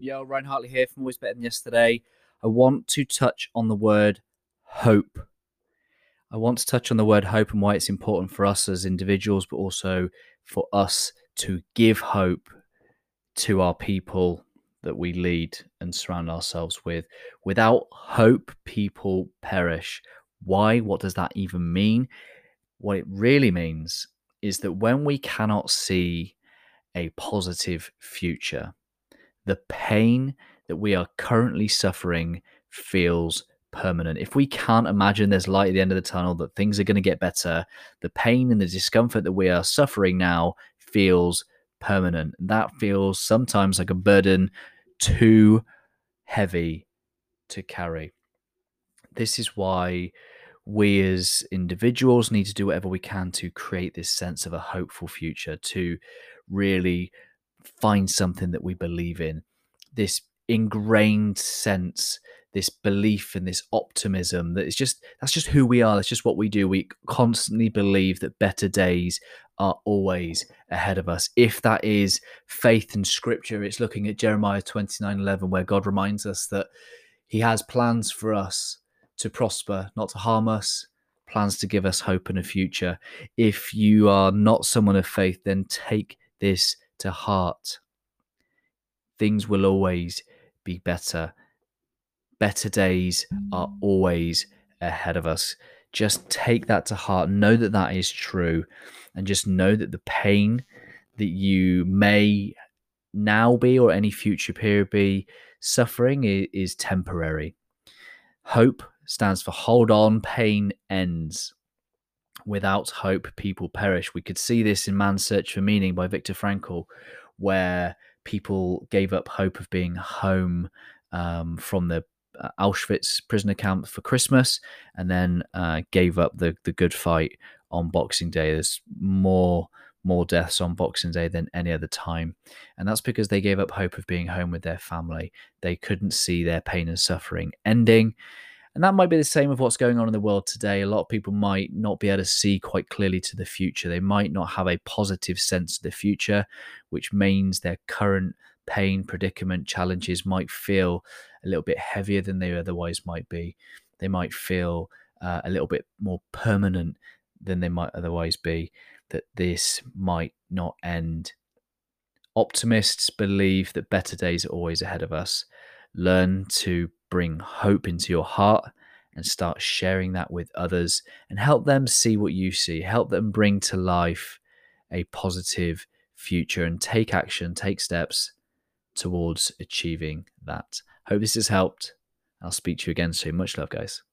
Yo, Ryan Hartley here from Always Better Than Yesterday. I want to touch on the word hope. I want to touch on the word hope and why it's important for us as individuals, but also for us to give hope to our people that we lead and surround ourselves with. Without hope, people perish. Why? What does that even mean? What it really means is that when we cannot see a positive future, the pain that we are currently suffering feels permanent. If we can't imagine there's light at the end of the tunnel, that things are going to get better, the pain and the discomfort that we are suffering now feels permanent. That feels sometimes like a burden too heavy to carry. This is why we as individuals need to do whatever we can to create this sense of a hopeful future, to really find something that we believe in. This ingrained sense this belief and this optimism that it's just that's just who we are that's just what we do. We constantly believe that better days are always ahead of us. If that is faith in scripture it's looking at jeremiah 29 11 where god reminds us that he has plans for us to prosper not to harm us plans to give us hope and a future. If you are not someone of faith then take this to heart things will always be better better days are mm. always ahead of us. Just take that to heart. Know that that is true. And just know that the pain that you may now be or any future period be suffering is, temporary. Hope stands for hold on, pain ends. Without hope, people perish. We could see this in Man's Search for Meaning by Viktor Frankl, where people gave up hope of being home um, from the uh, Auschwitz prisoner camp for Christmas, and then uh, gave up the the good fight on Boxing Day. There's more more deaths on Boxing Day than any other time, and that's because they gave up hope of being home with their family. They couldn't see their pain and suffering ending. And that might be the same with what's going on in the world today. A lot of people might not be able to see quite clearly to the future. They might not have a positive sense of the future, which means their current pain, predicament, challenges might feel a little bit heavier than they otherwise might be. They might feel uh, a little bit more permanent than they might otherwise be, that this might not end. Optimists believe that better days are always ahead of us. Learn to bring hope into your heart and start sharing that with others and help them see what you see. Help them bring to life a positive future and take action, take steps towards achieving that. Hope this has helped. I'll speak to you again soon. Much love, guys.